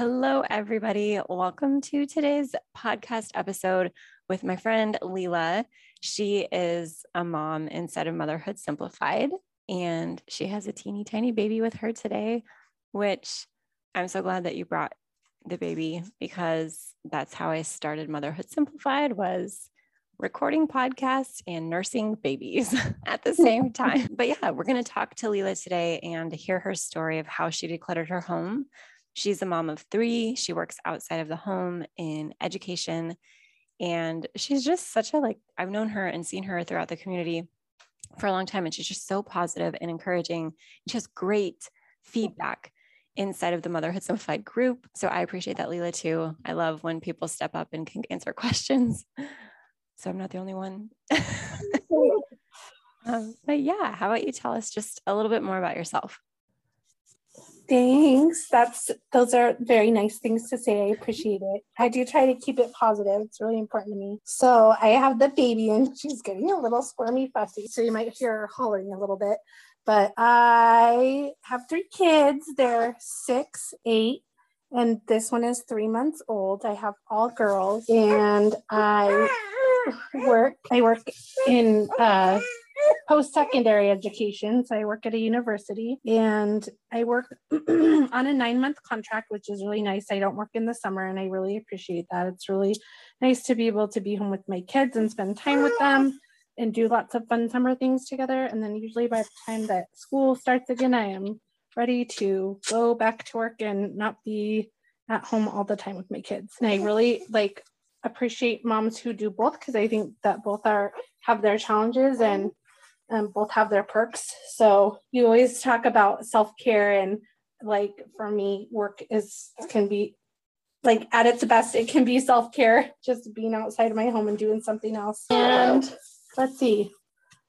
Hello, everybody. Welcome to today's podcast episode with my friend Leela. She is a mom inside of Motherhood Simplified, and she has a teeny tiny baby with her today, which I'm so glad that you brought the baby because that's how I started Motherhood Simplified was recording podcasts and nursing babies at the same time. But yeah, we're going to talk to Leela today and hear her story of how she decluttered her home. She's a mom of three. She works outside of the home in education and she's just such a like, I've known her and seen her throughout the community for a long time. And she's just so positive and encouraging. She has great feedback inside of the Motherhood Simplified group. So I appreciate that, Leela, too. I love when people step up and can answer questions. So I'm not the only one. um, but yeah, how about you tell us just a little bit more about yourself? Thanks. That's those are very nice things to say. I appreciate it. I do try to keep it positive. It's really important to me. So I have the baby and she's getting a little squirmy fussy. So you might hear her hollering a little bit. But I have three kids. They're six, eight, and this one is three months old. I have all girls and I work I work in uh post secondary education. So I work at a university and I work on a nine month contract, which is really nice. I don't work in the summer and I really appreciate that. It's really nice to be able to be home with my kids and spend time with them and do lots of fun summer things together. And then usually by the time that school starts again, I am ready to go back to work and not be at home all the time with my kids. And I really like appreciate moms who do both because I think that both are have their challenges and um, both have their perks. So you always talk about self care and like for me, work is can be like at its best, it can be self care, just being outside of my home and doing something else. And let's see,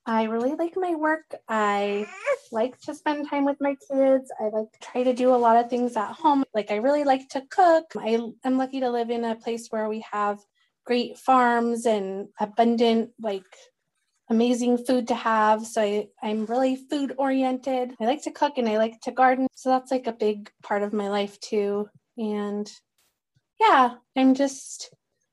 I really like my work. I like to spend time with my kids. I like try to do a lot of things at home. Like I really like to cook. I am lucky to live in a place where we have great farms and abundant like amazing food to have. So I, I'm really food oriented. I like to cook and I like to garden. So that's like a big part of my life too. And yeah, I'm just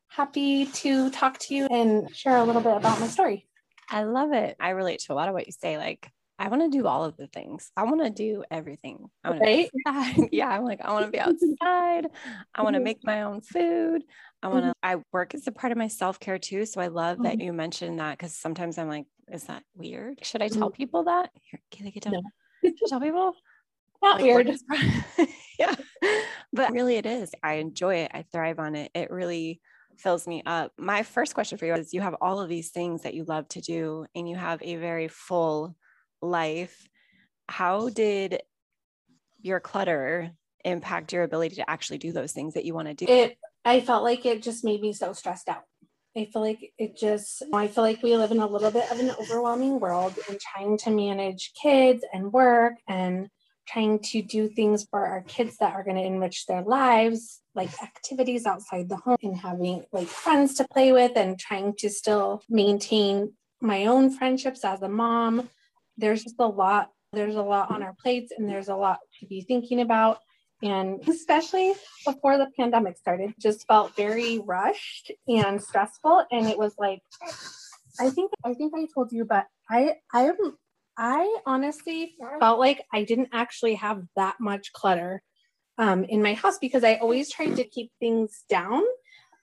happy to talk to you and share a little bit about my story. I love it. I relate to a lot of what you say. Like, I want to do all of the things. I want to do everything. I want right? to yeah, I'm like, I want to be outside. I want to make my own food. I want to, mm-hmm. I work as a part of my self care too. So I love that mm-hmm. you mentioned that because sometimes I'm like, is that weird? Should I mm-hmm. tell people that? Here, can I get down? No. tell people? Not like, weird. yeah. But really, it is. I enjoy it. I thrive on it. It really, fills me up. My first question for you is you have all of these things that you love to do and you have a very full life. How did your clutter impact your ability to actually do those things that you want to do? It I felt like it just made me so stressed out. I feel like it just I feel like we live in a little bit of an overwhelming world and trying to manage kids and work and trying to do things for our kids that are going to enrich their lives, like activities outside the home and having like friends to play with and trying to still maintain my own friendships as a mom. There's just a lot, there's a lot on our plates and there's a lot to be thinking about. And especially before the pandemic started, just felt very rushed and stressful. And it was like, I think I think I told you, but I I I honestly felt like I didn't actually have that much clutter um, in my house because I always tried to keep things down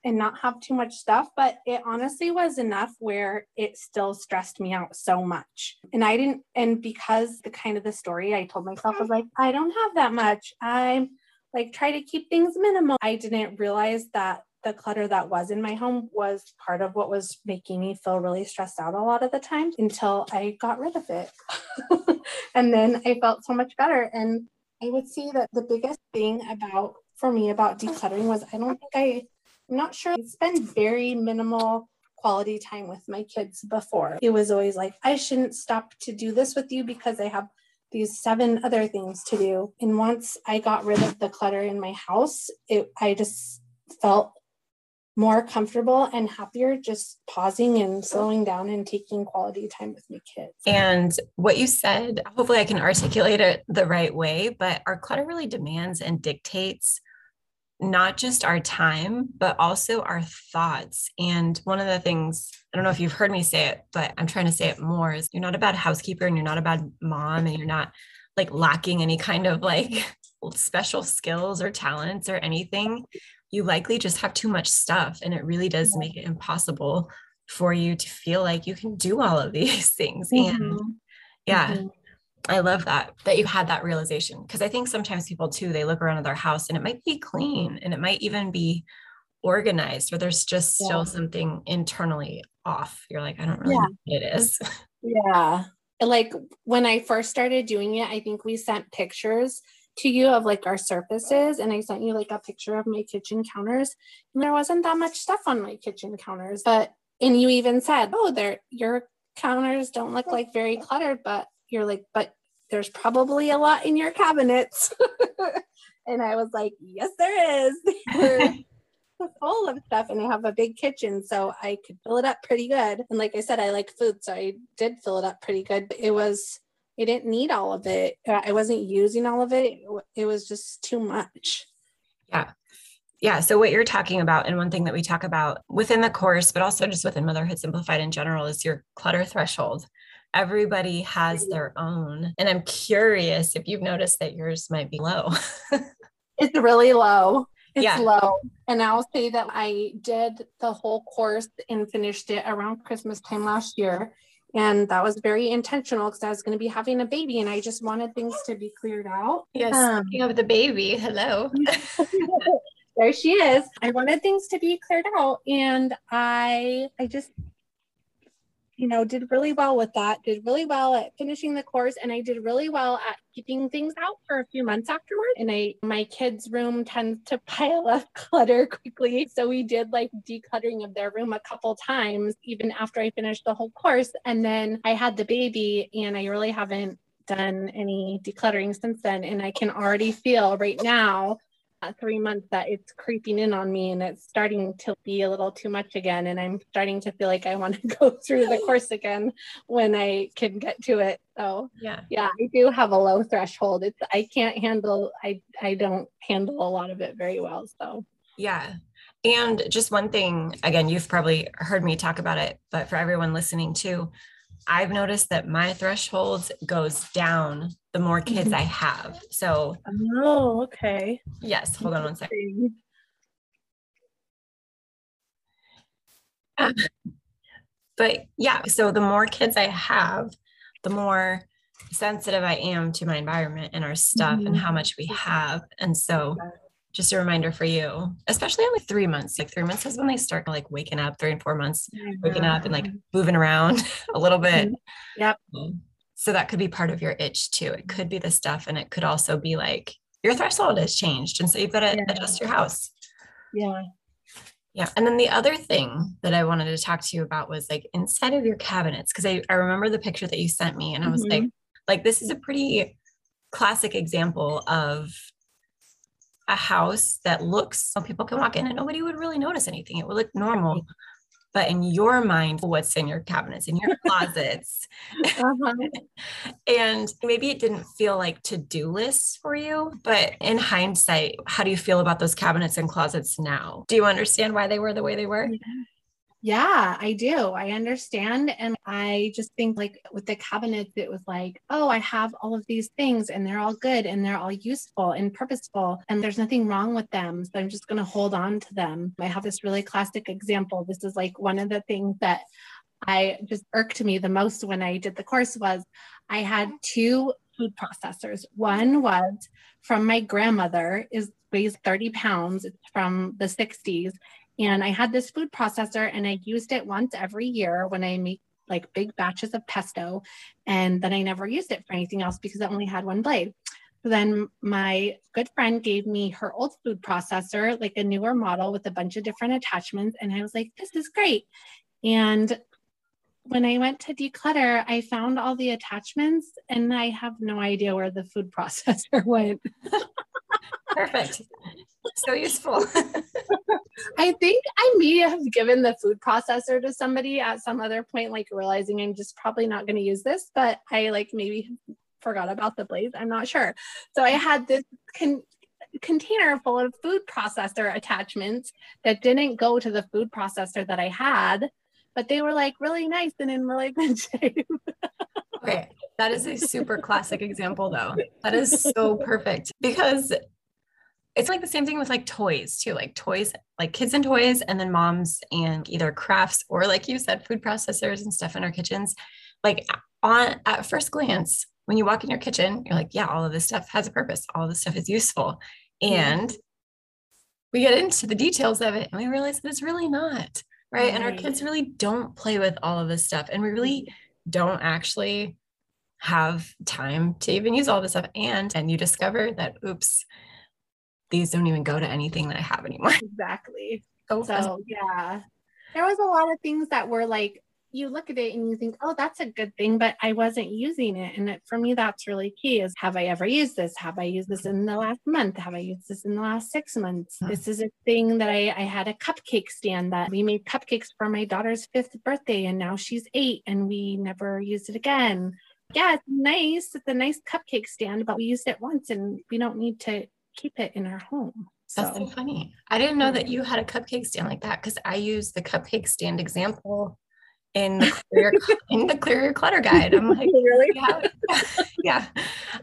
and not have too much stuff. But it honestly was enough where it still stressed me out so much. And I didn't, and because the kind of the story I told myself was like, I don't have that much. I'm like, try to keep things minimal. I didn't realize that the clutter that was in my home was part of what was making me feel really stressed out a lot of the time until I got rid of it. and then I felt so much better. And I would say that the biggest thing about for me about decluttering was I don't think I, I'm not sure I spend very minimal quality time with my kids before. It was always like, I shouldn't stop to do this with you because I have these seven other things to do. And once I got rid of the clutter in my house, it I just felt more comfortable and happier just pausing and slowing down and taking quality time with my kids. And what you said, hopefully I can articulate it the right way, but our clutter really demands and dictates not just our time, but also our thoughts. And one of the things, I don't know if you've heard me say it, but I'm trying to say it more is you're not a bad housekeeper and you're not a bad mom and you're not like lacking any kind of like special skills or talents or anything you likely just have too much stuff and it really does make it impossible for you to feel like you can do all of these things mm-hmm. and yeah mm-hmm. I love that that you had that realization because i think sometimes people too they look around at their house and it might be clean and it might even be organized but there's just still yeah. something internally off you're like i don't really yeah. know what it is yeah like when i first started doing it i think we sent pictures to you of like our surfaces and I sent you like a picture of my kitchen counters and there wasn't that much stuff on my kitchen counters but and you even said oh there your counters don't look like very cluttered but you're like but there's probably a lot in your cabinets and I was like yes there is full of stuff and I have a big kitchen so I could fill it up pretty good and like I said I like food so I did fill it up pretty good But it was I didn't need all of it. Uh, I wasn't using all of it. It was just too much. Yeah. Yeah. So, what you're talking about, and one thing that we talk about within the course, but also just within Motherhood Simplified in general, is your clutter threshold. Everybody has their own. And I'm curious if you've noticed that yours might be low. it's really low. It's yeah. low. And I'll say that I did the whole course and finished it around Christmas time last year. And that was very intentional because I was going to be having a baby and I just wanted things to be cleared out. Yes. Um, speaking of the baby, hello. there she is. I wanted things to be cleared out and I I just you know, did really well with that, did really well at finishing the course, and I did really well at keeping things out for a few months afterward. And I, my kids' room tends to pile up clutter quickly. So we did like decluttering of their room a couple times, even after I finished the whole course. And then I had the baby, and I really haven't done any decluttering since then. And I can already feel right now three months that it's creeping in on me and it's starting to be a little too much again. And I'm starting to feel like I want to go through the course again when I can get to it. So yeah, yeah, I do have a low threshold. It's I can't handle I I don't handle a lot of it very well. So yeah. And just one thing, again, you've probably heard me talk about it, but for everyone listening too, I've noticed that my thresholds goes down the more kids mm-hmm. I have. So Oh, okay. Yes, hold on one second. but yeah, so the more kids I have, the more sensitive I am to my environment and our stuff mm-hmm. and how much we have. And so just a reminder for you, especially only three months. Like three months is when they start like waking up, three and four months, waking up and like moving around a little bit. Mm-hmm. Yep. So that could be part of your itch too. It could be the stuff, and it could also be like your threshold has changed. And so you've got to yeah. adjust your house. Yeah. Yeah. And then the other thing that I wanted to talk to you about was like inside of your cabinets, because I, I remember the picture that you sent me and I was mm-hmm. like, like this is a pretty classic example of a house that looks so people can walk in and nobody would really notice anything. It would look normal. But in your mind, what's in your cabinets, in your closets? uh-huh. and maybe it didn't feel like to do lists for you, but in hindsight, how do you feel about those cabinets and closets now? Do you understand why they were the way they were? Yeah. Yeah, I do. I understand. And I just think, like, with the cabinets, it was like, oh, I have all of these things and they're all good and they're all useful and purposeful and there's nothing wrong with them. So I'm just going to hold on to them. I have this really classic example. This is like one of the things that I just irked me the most when I did the course was I had two food processors. One was from my grandmother is weighs 30 pounds. It's from the 60s and I had this food processor and I used it once every year when I make like big batches of pesto. And then I never used it for anything else because it only had one blade. So then my good friend gave me her old food processor, like a newer model with a bunch of different attachments. And I was like, this is great. And when I went to declutter, I found all the attachments and I have no idea where the food processor went. Perfect. So useful. I think I may have given the food processor to somebody at some other point, like realizing I'm just probably not going to use this, but I like maybe forgot about the blades. I'm not sure. So I had this con- container full of food processor attachments that didn't go to the food processor that I had, but they were like really nice and in really good shape. okay. That is a super classic example, though. That is so perfect because it's like the same thing with like toys too like toys like kids and toys and then moms and either crafts or like you said food processors and stuff in our kitchens. Like on at first glance when you walk in your kitchen you're like yeah all of this stuff has a purpose. All this stuff is useful. And we get into the details of it and we realize that it's really not right? right and our kids really don't play with all of this stuff and we really mm-hmm. don't actually have time to even use all this stuff. And and you discover that oops these don't even go to anything that I have anymore. Exactly. Oh, so, so yeah, there was a lot of things that were like, you look at it and you think, oh, that's a good thing, but I wasn't using it. And it, for me, that's really key is have I ever used this? Have I used this in the last month? Have I used this in the last six months? Huh. This is a thing that I, I had a cupcake stand that we made cupcakes for my daughter's fifth birthday and now she's eight and we never used it again. Yeah, it's nice. It's a nice cupcake stand, but we used it once and we don't need to keep it in our home. So. That's so funny. I didn't know that you had a cupcake stand like that because I use the cupcake stand example in the clear in the clear your clutter guide. I'm like, really? Yeah. yeah.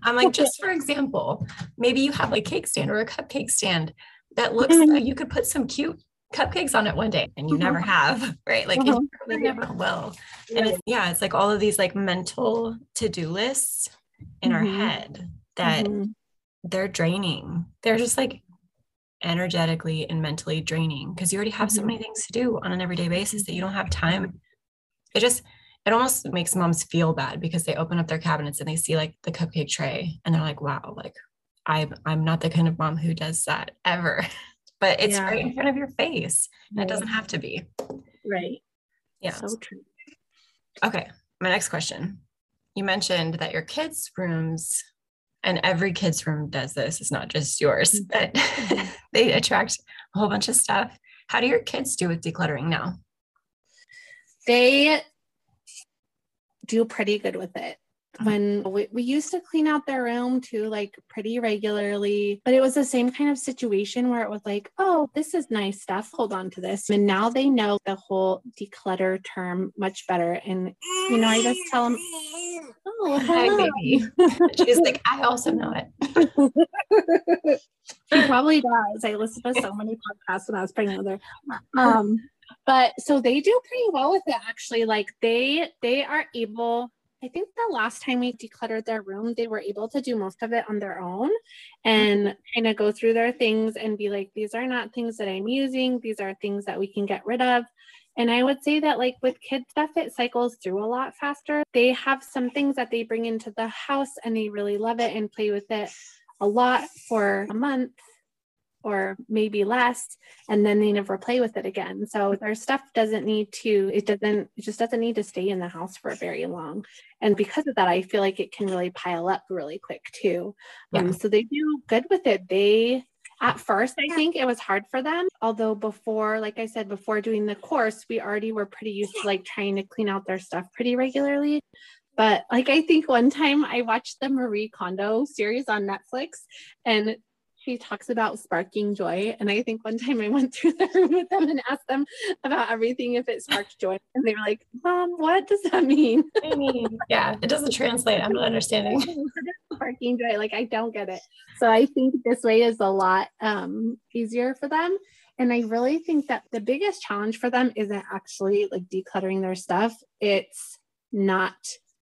I'm like, just for example, maybe you have like cake stand or a cupcake stand that looks uh, you could put some cute cupcakes on it one day and you never mm-hmm. have, right? Like uh-huh. you probably never will. And it's yeah, it's like all of these like mental to-do lists in mm-hmm. our head that mm-hmm they're draining. They're just like energetically and mentally draining because you already have so many mm-hmm. things to do on an everyday basis that you don't have time. It just it almost makes moms feel bad because they open up their cabinets and they see like the cupcake tray and they're like, wow, like I'm I'm not the kind of mom who does that ever. But it's Yeah. right in front of your face. And it doesn't have to be. Right. Yeah. So true. Okay. My next question. You mentioned that your kids' rooms and every kid's room does this, it's not just yours, Mhm. but Mhm. they attract a whole bunch of stuff. How do your kids do with decluttering now? They do pretty good with it. When we, we used to clean out their room too, like pretty regularly, but it was the same kind of situation where it was like, oh, this is nice stuff. Hold on to this. And now they know the whole declutter term much better. And, you know, I just tell them, oh, Hi, hello. baby. She's like, I also know it. she probably does. I listened to so many podcasts when I was pregnant with her. Um, but so they do pretty well with it actually. Like they they are able. I think the last time we decluttered their room, they were able to do most of it on their own and mm-hmm. kind of go through their things and be like, these are not things that I'm using. These are things that we can get rid of. And I would say that, like with kid stuff, it cycles through a lot faster. They have some things that they bring into the house and they really love it and play with it a lot for a month or maybe less and then they never play with it again. So their stuff doesn't need to it doesn't it just doesn't need to stay in the house for very long. And because of that i feel like it can really pile up really quick too. Um, so they do good with it. They at first i think it was hard for them although before like i said before doing the course we already were pretty used to like trying to clean out their stuff pretty regularly. But like I think one time I watched the Marie Kondo series on Netflix and she talks about sparking joy. And I think one time I went through the room with them and asked them about everything if it sparked joy. And they were like, Mom, what does that mean? I mean, yeah, it doesn't translate. I'm not understanding. sparking joy. Like I don't get it. So I think this way is a lot um, easier for them. And I really think that the biggest challenge for them isn't actually like decluttering their stuff. It's not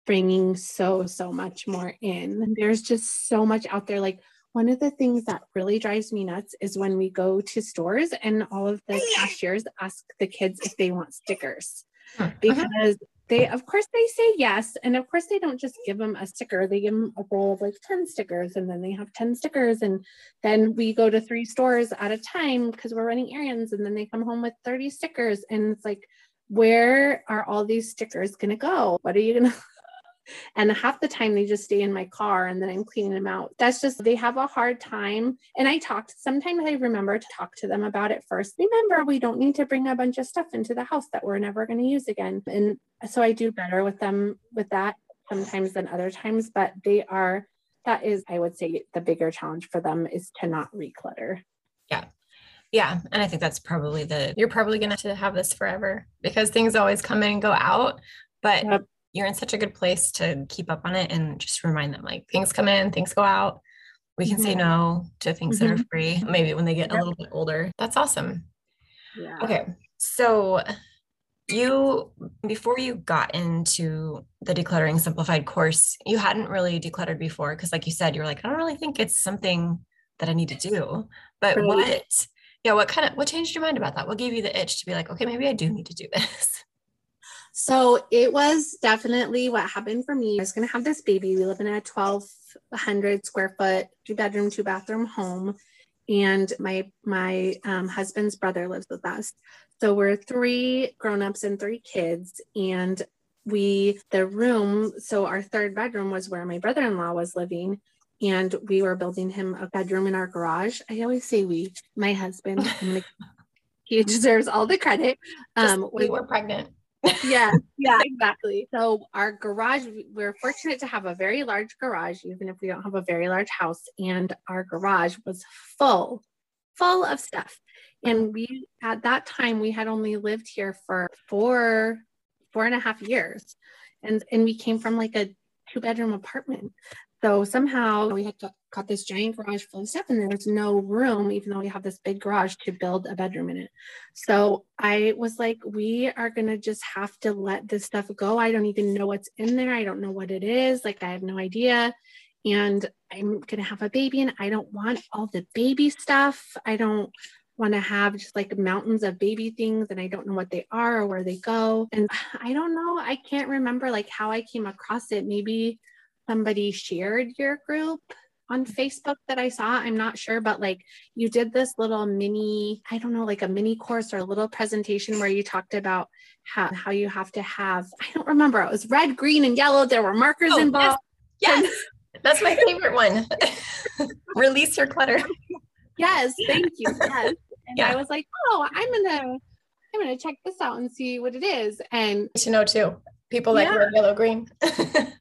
bringing so so much more in there's just so much out there like one of the things that really drives me nuts is when we go to stores and all of the cashiers ask the kids if they want stickers. Hmm. because they of course they say yes and of course they don't just give them a sticker. They give them a roll of like 10 stickers and then they have 10 stickers and then we go to three stores at a time because we're running errands and then they come home with 30 stickers and it's like where are all these stickers going to go? What are you going to and half the time they just stay in my car and then I'm cleaning them out. That's just, they have a hard time. And I talked, sometimes I remember to talk to them about it first. Remember, we don't need to bring a bunch of stuff into the house that we're never going to use again. And so I do better with them with that sometimes than other times, but they are, that is, I would say, the bigger challenge for them is to not reclutter. Yeah. Yeah, and I think that's probably the, you're probably going to have this forever because things always come in and go out. But Yep. You're in such a good place to keep up on it and just remind them like things come in, things go out. We can say Mhm. no to things that are free, maybe when they get a little bit older. That's awesome. Yeah. Okay. So you before you got into the decluttering simplified course, you hadn't really decluttered before because like you said, you were like, I don't really think it's something that I need to do. But Right. what yeah, what kind of what changed your mind about that? What gave you the itch to be like, okay, maybe I do need to do this? So it was definitely what happened for me. I was going to have this baby. We live in a 1,200 square foot, two bedroom, two bathroom home. And my my um, husband's brother lives with us. So we're three grown-ups and three kids. And we, the room, so our third bedroom was where my brother-in-law was living. And we were building him a bedroom in our garage. I always say we, my husband, he deserves all the credit. Um, we were pregnant. Yeah, yeah, exactly. So our garage, we're fortunate to have a very large garage, even if we don't have a very large house. And our garage was full, full of stuff. And we at that time we had only lived here for four, four and a half years. And and we came from like a two bedroom apartment. So somehow we had got, this giant garage full of stuff and there was no room, even though we have this big garage to build a bedroom in it. So I was like, we are going to just have to let this stuff go. I don't even know what's in there. I don't know what it is. Like, I have no idea. and I'm going to have a baby and I don't want all the baby stuff. I don't want to have just like mountains of baby things and I don't know what they are or where they go. And I don't know, I can't remember like how I came across it. Maybe somebody shared your group on Facebook that I saw. I'm not sure, but like you did this little mini, I don't know, like a mini course or a little presentation where you talked about how, how you have to have, I don't remember, it was red, green, and yellow. There were markers oh, involved. Yes. yes. That's my favorite one. Release your clutter. Yes, thank you. Yes. And yeah. I was like, oh, I'm gonna I'm gonna check this out and see what it is. And to know too. People like yeah. red, yellow, green. yes,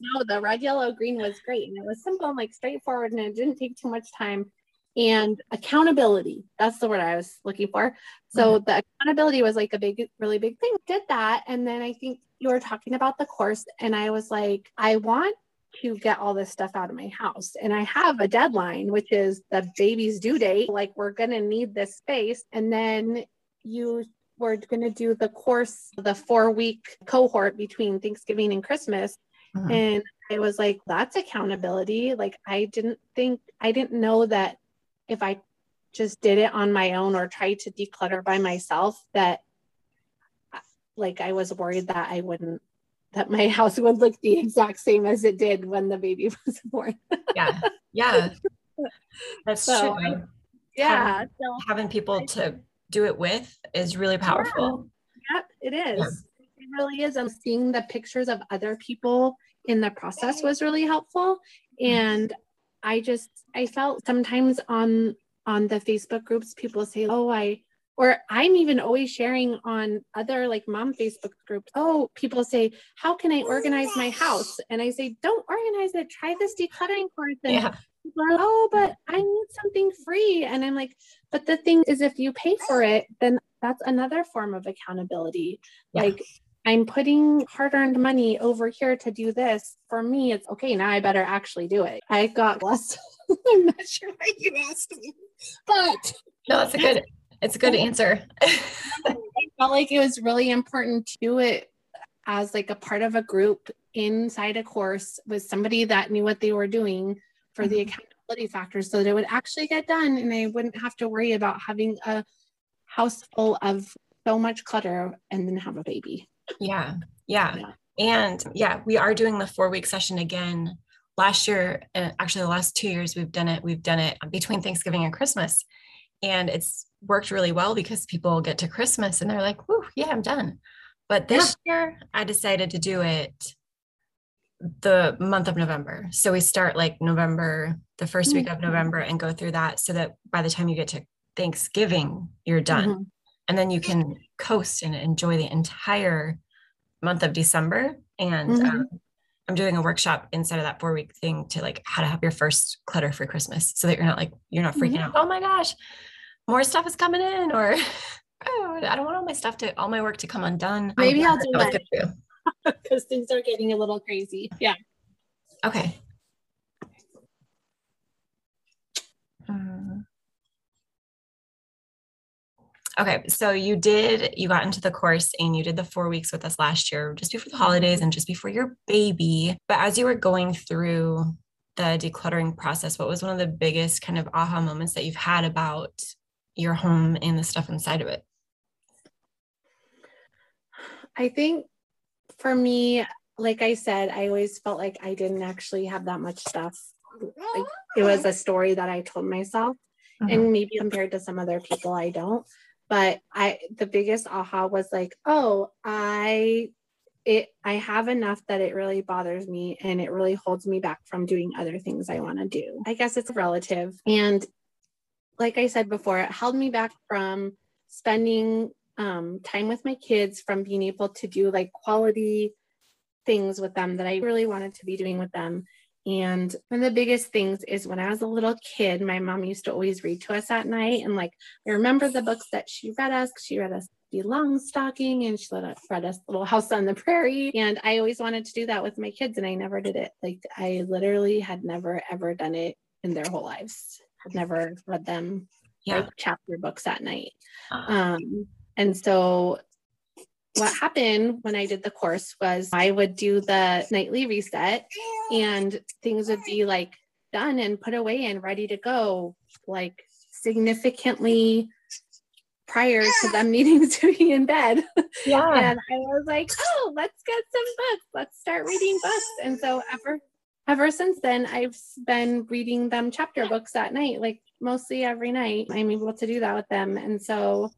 no, the red, yellow, green was great. And it was simple and like straightforward and it didn't take too much time. And accountability, that's the word I was looking for. So mm-hmm. the accountability was like a big, really big thing. Did that. And then I think you were talking about the course, and I was like, I want to get all this stuff out of my house. And I have a deadline, which is the baby's due date. Like, we're going to need this space. And then you were going to do the course, the four week cohort between Thanksgiving and Christmas. Mm-hmm. And I was like, that's accountability. Like, I didn't think, I didn't know that if I just did it on my own or tried to declutter by myself, that like I was worried that I wouldn't that my house would look the exact same as it did when the baby was born. yeah. Yeah. That's so, true. Yeah. Having, so, having people to do it with is really powerful. Yep, it is. Yeah. It really is. I'm seeing the pictures of other people in the process was really helpful. And I just I felt sometimes on on the Facebook groups, people say, Oh, I or I'm even always sharing on other like mom Facebook groups. Oh, people say, How can I organize my house? And I say, Don't organize it. Try this decluttering course. And yeah. people are, Oh, but I need something free. And I'm like, But the thing is, if you pay for it, then that's another form of accountability. Yeah. Like, I'm putting hard earned money over here to do this. For me, it's okay. Now I better actually do it. I got less. I'm not sure why you asked me, but no, that's a good it's a good answer. I felt like it was really important to do it as like a part of a group inside a course with somebody that knew what they were doing for mm-hmm. the accountability factor so that it would actually get done and I wouldn't have to worry about having a house full of so much clutter and then have a baby. Yeah. Yeah. yeah. And yeah, we are doing the four week session again. Last year, actually, the last two years, we've done it. We've done it between Thanksgiving and Christmas. And it's worked really well because people get to Christmas and they're like, whoo, yeah, I'm done. But this yeah. year I decided to do it the month of November. So we start like November, the 1st mm-hmm. week of mm-hmm. November, and go through that so that by the time you get to Thanksgiving, you're done. Mm-hmm. And then you can coast and enjoy the entire month of December. And mm-hmm. um, I'm doing a workshop inside of that four week thing to like how to have your first clutter for Christmas so that you're not like, you're not freaking out. Oh my gosh, more stuff is coming in or oh, I don't want all my stuff to all my work to come undone. Maybe I'll do that because things are getting a little crazy. Yeah. Okay. Um, okay, so you did, you got into the course and you did the four weeks with us last year, just before the holidays and just before your baby. But as you were going through the decluttering process, what was one of the biggest kind of aha moments that you've had about your home and the stuff inside of it? I think for me, like I said, I always felt like I didn't actually have that much stuff. Like it was a story that I told myself. Mm-hmm. And maybe compared to some other people, I don't. But I the biggest aha was like, oh, I it I have enough that it really bothers me and it really holds me back from doing other things I want to do. I guess it's relative. And like I said before, it held me back from spending um, time with my kids, from being able to do like quality things with them that I really wanted to be doing with them. And one of the biggest things is when I was a little kid, my mom used to always read to us at night. And like, I remember the books that she read us. She read us The Longstocking and she read us Little House on the Prairie. And I always wanted to do that with my kids, and I never did it. Like, I literally had never, ever done it in their whole lives. I've never read them yeah. like chapter books at night. Uh-huh. Um, and so what happened when I did the course was I would do the nightly reset and things would be like done and put away and ready to go, like significantly prior to them needing to be in bed. Yeah. and I was like, oh, let's get some books. Let's start reading books. And so ever ever since then, I've been reading them chapter books at night, like mostly every night. I'm able to do that with them. And so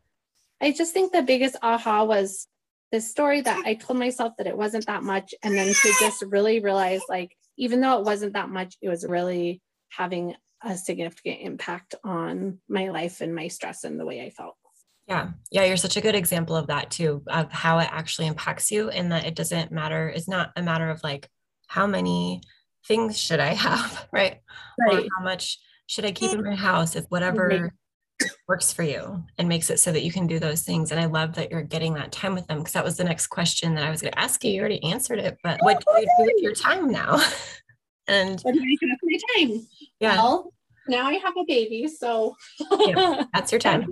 I just think the biggest aha was this story that I told myself that it wasn't that much. And then to just really realize, like, even though it wasn't that much, it was really having a significant impact on my life and my stress and the way I felt. Yeah. Yeah. You're such a good example of that too, of how it actually impacts you, and that it doesn't matter. It's not a matter of like, how many things should I have, right? right. Or how much should I keep in my house? If whatever works for you and makes it so that you can do those things. And I love that you're getting that time with them because that was the next question that I was going to ask you. You already answered it, but what do you do with your time now? and what do I do with my time? Yeah. Well, now I have a baby, so yeah, that's your time.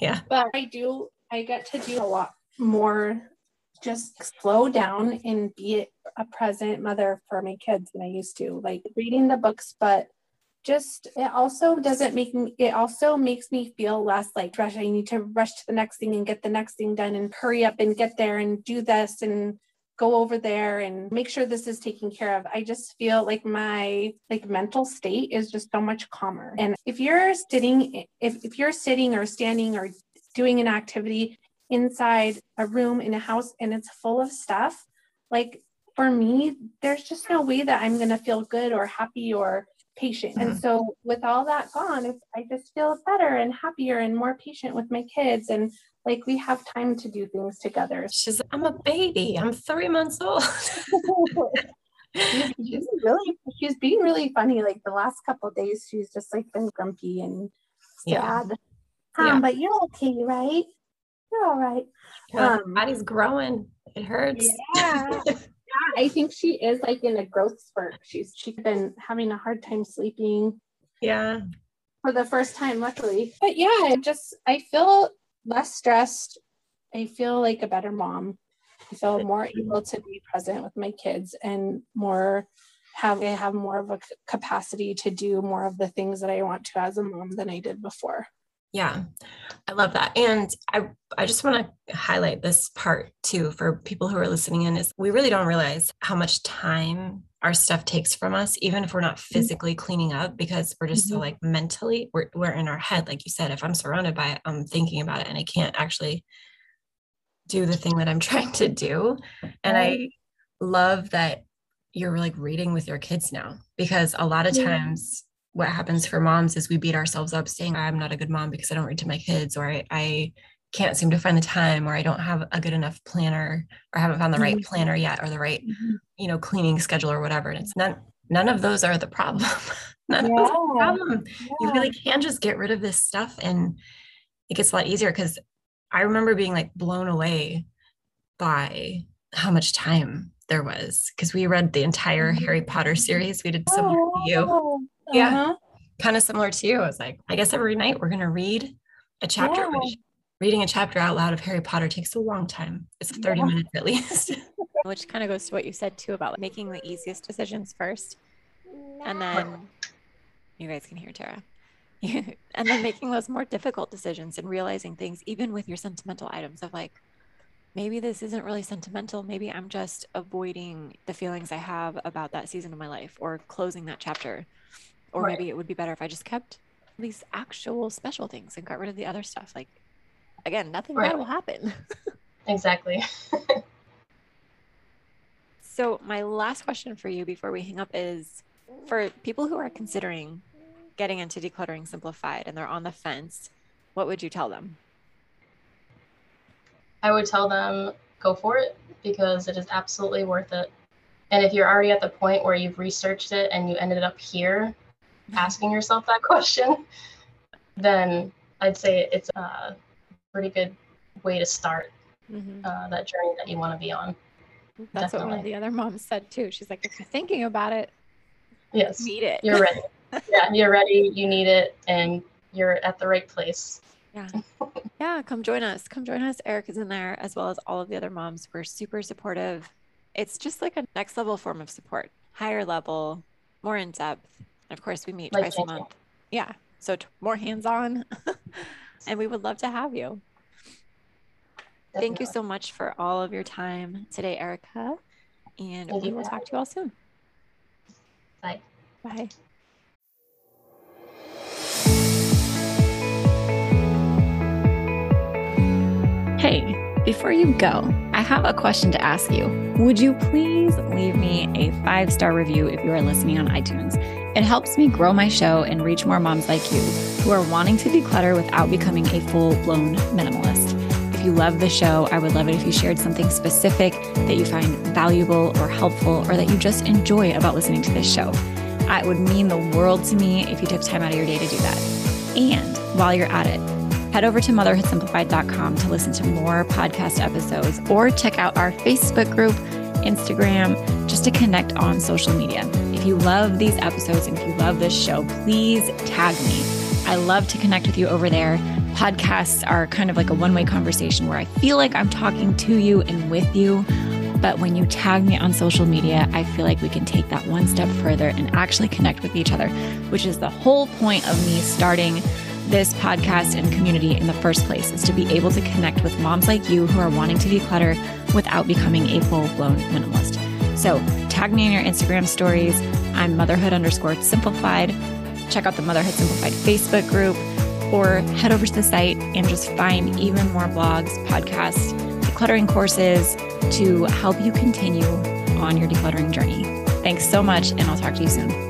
yeah. But I do, I get to do a lot more just slow down and be a present mother for my kids than I used to. Like reading the books, but just it also doesn't make me it also makes me feel less like rush i need to rush to the next thing and get the next thing done and hurry up and get there and do this and go over there and make sure this is taken care of i just feel like my like mental state is just so much calmer and if you're sitting if, if you're sitting or standing or doing an activity inside a room in a house and it's full of stuff like for me there's just no way that i'm going to feel good or happy or patient. And mm-hmm. so with all that gone, I just feel better and happier and more patient with my kids. And like we have time to do things together. She's I'm a baby. I'm three months old. she's, she's really she's being really funny. Like the last couple days, she's just like been grumpy and sad. Yeah. Um, yeah. but you're okay, right? You're all right. Um, body's growing. It hurts. Yeah. I think she is like in a growth spurt. She's she's been having a hard time sleeping. Yeah. For the first time, luckily. But yeah, I just I feel less stressed. I feel like a better mom. I feel more able to be present with my kids and more have I have more of a capacity to do more of the things that I want to as a mom than I did before. Yeah, I love that. And I, I just want to highlight this part too for people who are listening in is we really don't realize how much time our stuff takes from us, even if we're not mm-hmm. physically cleaning up because we're just mm-hmm. so like mentally, we're, we're in our head. Like you said, if I'm surrounded by it, I'm thinking about it and I can't actually do the thing that I'm trying to do. And I love that you're like reading with your kids now because a lot of times what happens for moms is we beat ourselves up saying i'm not a good mom because i don't read to my kids or i, I can't seem to find the time or i don't have a good enough planner or haven't found the right mm-hmm. planner yet or the right mm-hmm. you know cleaning schedule or whatever and it's none none of those are the problem none yeah. of those are the problem yeah. you really can just get rid of this stuff and it gets a lot easier because i remember being like blown away by how much time there was because we read the entire mm-hmm. harry potter series we did similar oh. to you yeah. Uh-huh. Kind of similar to you. I was like, I guess every night we're going to read a chapter, yeah. which reading a chapter out loud of Harry Potter takes a long time. It's 30 yeah. minutes at least. which kind of goes to what you said too about making the easiest decisions first. And then you guys can hear Tara. and then making those more difficult decisions and realizing things, even with your sentimental items of like, maybe this isn't really sentimental. Maybe I'm just avoiding the feelings I have about that season of my life or closing that chapter or right. maybe it would be better if I just kept these actual special things and got rid of the other stuff. Like, again, nothing right. bad will happen. exactly. so, my last question for you before we hang up is for people who are considering getting into decluttering simplified and they're on the fence, what would you tell them? I would tell them go for it because it is absolutely worth it. And if you're already at the point where you've researched it and you ended up here, asking yourself that question, then I'd say it's a pretty good way to start mm-hmm. uh, that journey that you want to be on. That's Definitely. what one of the other moms said too. She's like, if you're thinking about it, yes, need it. You're ready. yeah, you're ready. You need it, and you're at the right place. Yeah. Yeah. Come join us. Come join us. Eric is in there as well as all of the other moms. We're super supportive. It's just like a next level form of support, higher level, more in depth. And of course, we meet Like twice a month. Yeah. So t- more hands on. and we would love to have you. Thank you so much for all of your time today, Erica. And Thank we will talk to you all soon. Bye. Bye. Hey, before you go, I have a question to ask you. Would you please leave me a five star review if you are listening on iTunes? It helps me grow my show and reach more moms like you who are wanting to declutter without becoming a full blown minimalist. If you love the show, I would love it if you shared something specific that you find valuable or helpful or that you just enjoy about listening to this show. It would mean the world to me if you took time out of your day to do that. And while you're at it, head over to motherhoodsimplified.com to listen to more podcast episodes or check out our Facebook group, Instagram, just to connect on social media. You love these episodes and if you love this show, please tag me. I love to connect with you over there. Podcasts are kind of like a one way conversation where I feel like I'm talking to you and with you. But when you tag me on social media, I feel like we can take that one step further and actually connect with each other, which is the whole point of me starting this podcast and community in the first place is to be able to connect with moms like you who are wanting to declutter without becoming a full blown minimalist. So tag me in your Instagram stories. I'm motherhood underscore simplified. Check out the Motherhood Simplified Facebook group or head over to the site and just find even more blogs, podcasts, decluttering courses to help you continue on your decluttering journey. Thanks so much, and I'll talk to you soon.